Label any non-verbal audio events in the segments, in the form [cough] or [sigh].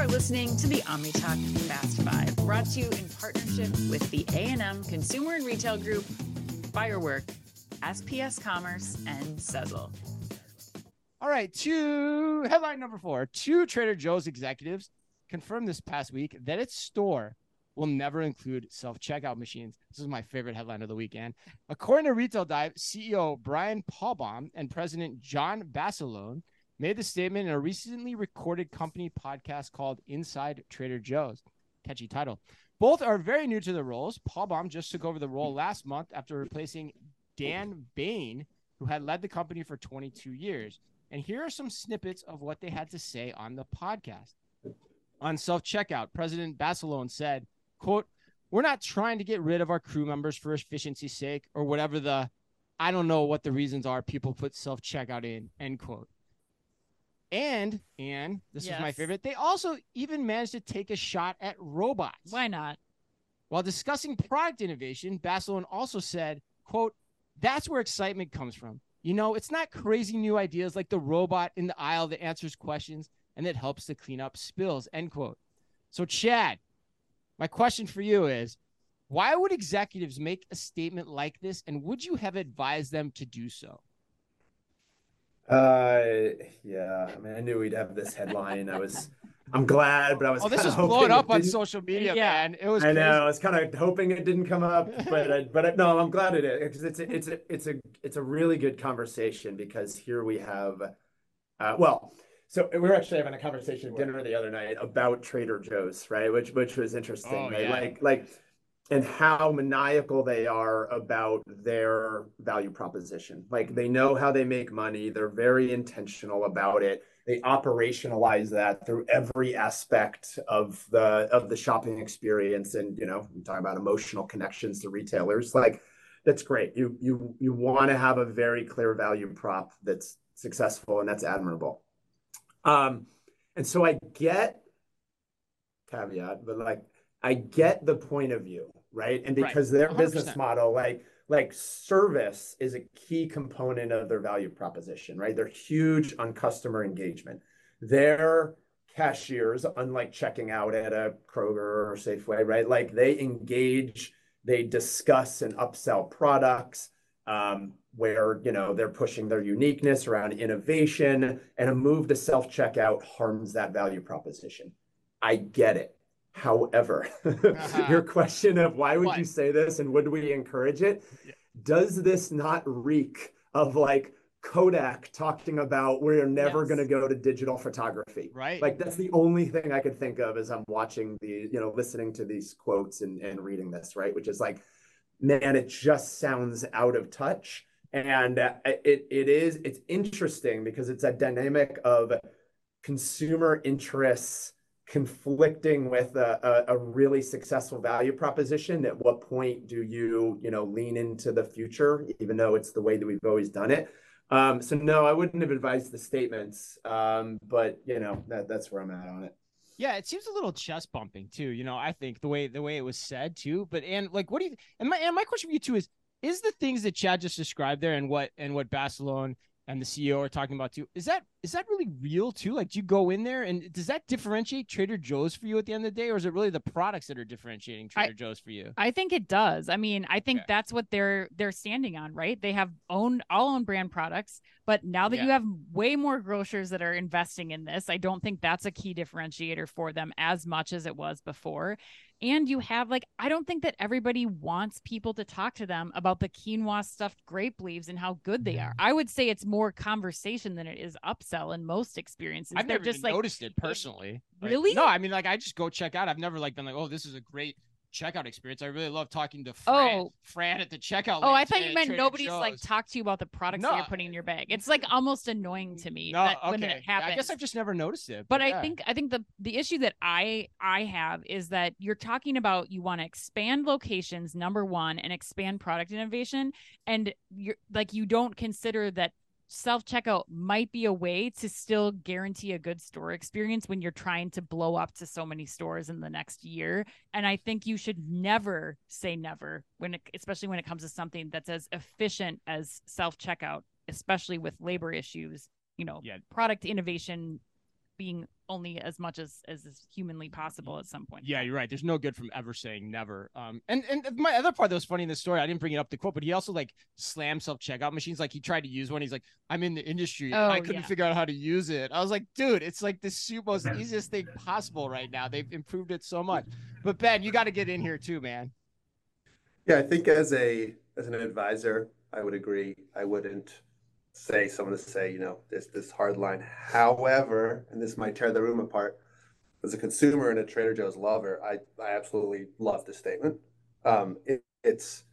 are listening to the OmniTalk Fast Five, brought to you in partnership with the A&M Consumer and Retail Group, Firework, SPS Commerce, and Sezzle. All right, two headline number four. Two Trader Joe's executives confirmed this past week that its store will never include self-checkout machines. This is my favorite headline of the weekend. According to Retail Dive, CEO Bryan Palbaum and President Jon Basalone made the statement in a recently recorded company podcast called Inside Trader Joe's. Catchy title. Both are very new to the roles. Palbaum just took over the role last month after replacing Dan Bane, who had led the company for 22 years. And here are some snippets of what they had to say on the podcast. On self-checkout, President Basalone said, quote, we're not trying to get rid of our crew members for efficiency's sake or whatever the I don't know what the reasons are people put self-checkout in, end quote. And and this is my favorite. They also even managed to take a shot at robots. Why not? While discussing product innovation, Basalone also said, quote, that's where excitement comes from. You know, it's not crazy new ideas like the robot in the aisle that answers questions and that helps to clean up spills, end quote. So, Chad, my question for you is why would executives make a statement like this and would you have advised them to do so? Uh, yeah. I mean, I knew we'd have this headline. I was, I'm glad, but I was. Oh, this kinda is hoping blowing up on social media, Yeah. man. It was I know. crazy. I was kind of hoping it didn't come up, but I, but I, no, I'm glad it is because it's a, it's a it's a it's a really good conversation because here we have, uh, well, so we were actually having a conversation at dinner the other night about Trader Joe's, right? Which which was interesting, Oh, right? yeah. Like like, and how maniacal they are about their value proposition. Like they know how they make money. They're very intentional about it. They operationalize that through every aspect of the of the shopping experience. And you know we talk about emotional connections to retailers. Like that's great. You you you want to have a very clear value prop that's successful and that's admirable. Um and so i get caveat but like i get the point of view right and Right. because their business model like like service is a key component of their value proposition, right? They're huge on customer engagement. Their cashiers, unlike checking out at a Kroger or Safeway, right? Like they engage, they discuss and upsell products um, where you know they're pushing their uniqueness around innovation, and a move to self checkout harms that value proposition. I get it. However, [laughs] your question of why would What? you say this and would we encourage it? Yeah. Does this not reek of like Kodak talking about we're never Yes. going to go to digital photography? Right. Like that's the only thing I could think of as I'm watching the, you know, listening to these quotes and, and reading this, right? Which is like, man, it just sounds out of touch. And uh, it, it is, it's interesting because it's a dynamic of consumer interests conflicting with a, a, a really successful value proposition. At what point do you, you know, lean into the future, even though it's the way that we've always done it? Um, so no, I wouldn't have advised the statements, um, but you know that that's where I'm at on it. Yeah, it seems a little chest bumping too. You know, I think the way the way it was said too. But and like, what do you? And my and my question for you too is: is the things that Chad just described there and what and what Basalone and the CEO are talking about too? Is that is that really real too? Like, do you go in there and does that differentiate Trader Joe's for you at the end of the day, or is it really the products that are differentiating I- Trader Joe's for you? I think it does. I mean, I think Okay. that's what they're they're standing on, right? They have own all own brand products, but now that Yeah. you have way more grocers that are investing in this, I don't think that's a key differentiator for them as much as it was before. And you have like I don't think that everybody wants people to talk to them about the quinoa stuffed grape leaves and how good they are. Mm-hmm. I would say it's more conversation than it is upsell in most experiences. I've They're never just like noticed it personally. Like, Really? no, I mean, like I just go check out. I've never like been like, oh, this is a great checkout experience. I really love talking to Fran, Oh. Fran at the checkout. Oh, I thought you meant Trader nobody's like Joe's. talk to you about the products that you're putting in your bag. It's like almost annoying to me No, that okay. when it happens. I guess I've just never noticed it. but I yeah. think I think the the issue that I I have is that you're talking about you want to expand locations number 1 and expand product innovation and you're like you don't consider that self checkout might be a way to still guarantee a good store experience when you're trying to blow up to so many stores in the next year and I think you should never say never when it, especially when it comes to something that's as efficient as self checkout especially with labor issues you know Yeah. product innovation being only as much as as is humanly possible at some point. Yeah, you're right. There's no good from ever saying never. Um, and and my other part that was funny in the story, I didn't bring it up the quote, but he also like slammed self checkout machines. Like he tried to use one. He's like, I'm in the industry. and I Oh, couldn't yeah. figure out how to use it. I was like, dude, it's like the su- most [laughs] easiest thing possible right now. They've improved it so much. But Ben, you got to get in here too, man. Yeah, I think as a as an advisor, I would agree. I wouldn't say someone to say, you know, this this hard line. However, and this might tear the room apart, as a consumer and a Trader Joe's lover, I I absolutely love this statement. Um, it, it's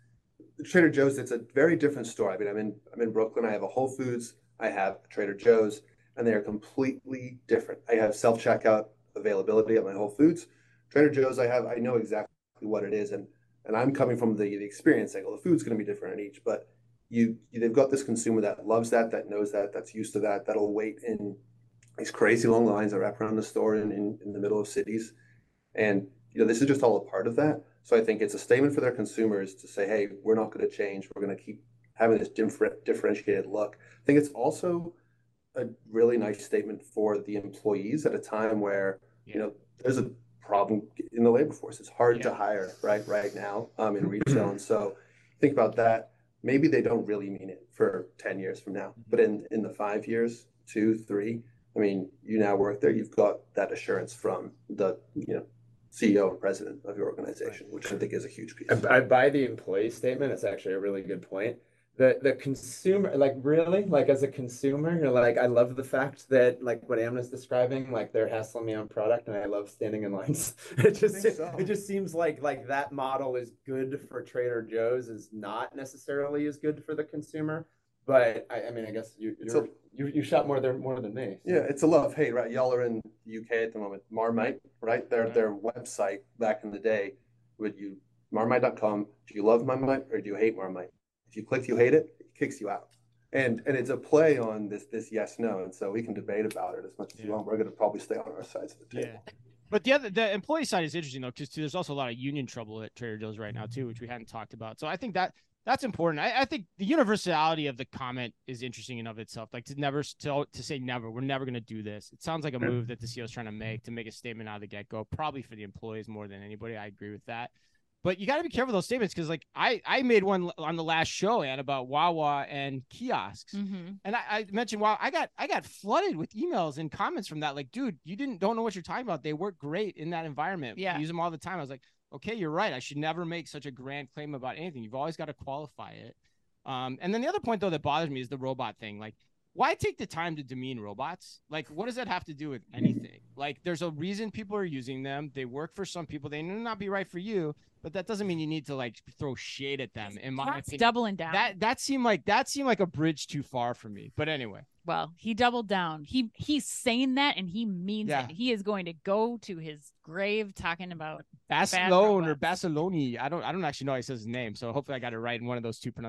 Trader Joe's. It's a very different store. I mean, I'm in I'm in Brooklyn. I have a Whole Foods. I have Trader Joe's, and they are completely different. I have self checkout availability at my Whole Foods. Trader Joe's, I have I know exactly what it is, and and I'm coming from the, the experience saying, well, the food's going to be different in each, but you, you they've got this consumer that loves that, that knows that, that's used to that, that'll wait in these crazy long lines that wrap around the store in, in, in the middle of cities. And you know, this is just all a part of that. So I think it's a statement for their consumers to say, hey, we're not going to change. We're going to keep having this different differentiated look. I think it's also a really nice statement for the employees at a time where, you know, there's a problem in the labor force. It's hard to hire right right now um, in retail, and so think about that. Maybe they don't really mean it for ten years from now, but in in the five years, two, three. I mean, you now work there. You've got that assurance from the you know CEO and president of your organization, which I think is a huge piece. I, I buy the employee statement. It's actually a really good point. The the consumer, like really, like as a consumer, you're like, I love the fact that like what Amna's describing, like they're hassling me on product, and I love standing in lines. [laughs] It just so. it just seems like like that model is good for Trader Joe's, is not necessarily as good for the consumer. But I, I mean, I guess you you're, a- you you shop more than more than me. so- Yeah, it's a love hate, right? Y'all are in the UK at the moment. Marmite, right? Their mm-hmm. their website back in the day, would you Marmite.com? Do you love Marmite or do you hate Marmite? If you click you hate it, it kicks you out. And and it's a play on this this yes no, and so we can debate about it as much as you Yeah. want. We're going to probably stay on our sides of the table. Yeah. But the other the employee side is interesting though, because there's also a lot of union trouble at Trader Joe's right now too, which we hadn't talked about. So I think that that's important. I, I think the universality of the comment is interesting in of itself. Like to never to, to say never, we're never going to do this. It sounds like a move that the CEO is trying to make to make a statement out of the get go, probably for the employees more than anybody. I agree with that. But you got to be careful with those statements because, like, I I made one on the last show and about Wawa and kiosks, Mm-hmm. and I, I mentioned wow, I got I got flooded with emails and comments from that. Like, dude, you didn't don't know what you're talking about. They work great in that environment. Yeah. We use them all the time. I was like, okay, you're right. I should never make such a grand claim about anything. You've always got to qualify it. Um, and then the other point though that bothers me is the robot thing. Like, why take the time to demean robots? Like, what does that have to do with anything? Like, there's a reason people are using them. They work for some people. They may not be right for you, but that doesn't mean you need to like throw shade at them. In my Scott's opinion, doubling down. that that seemed like that seemed like a bridge too far for me. But anyway. well, he doubled down. He he's saying that and he means Yeah. it. He is going to go to his grave talking about Basalone or. Basiloni. I don't I don't actually know how he says his name, so hopefully I got it right in one of those two pronunciations.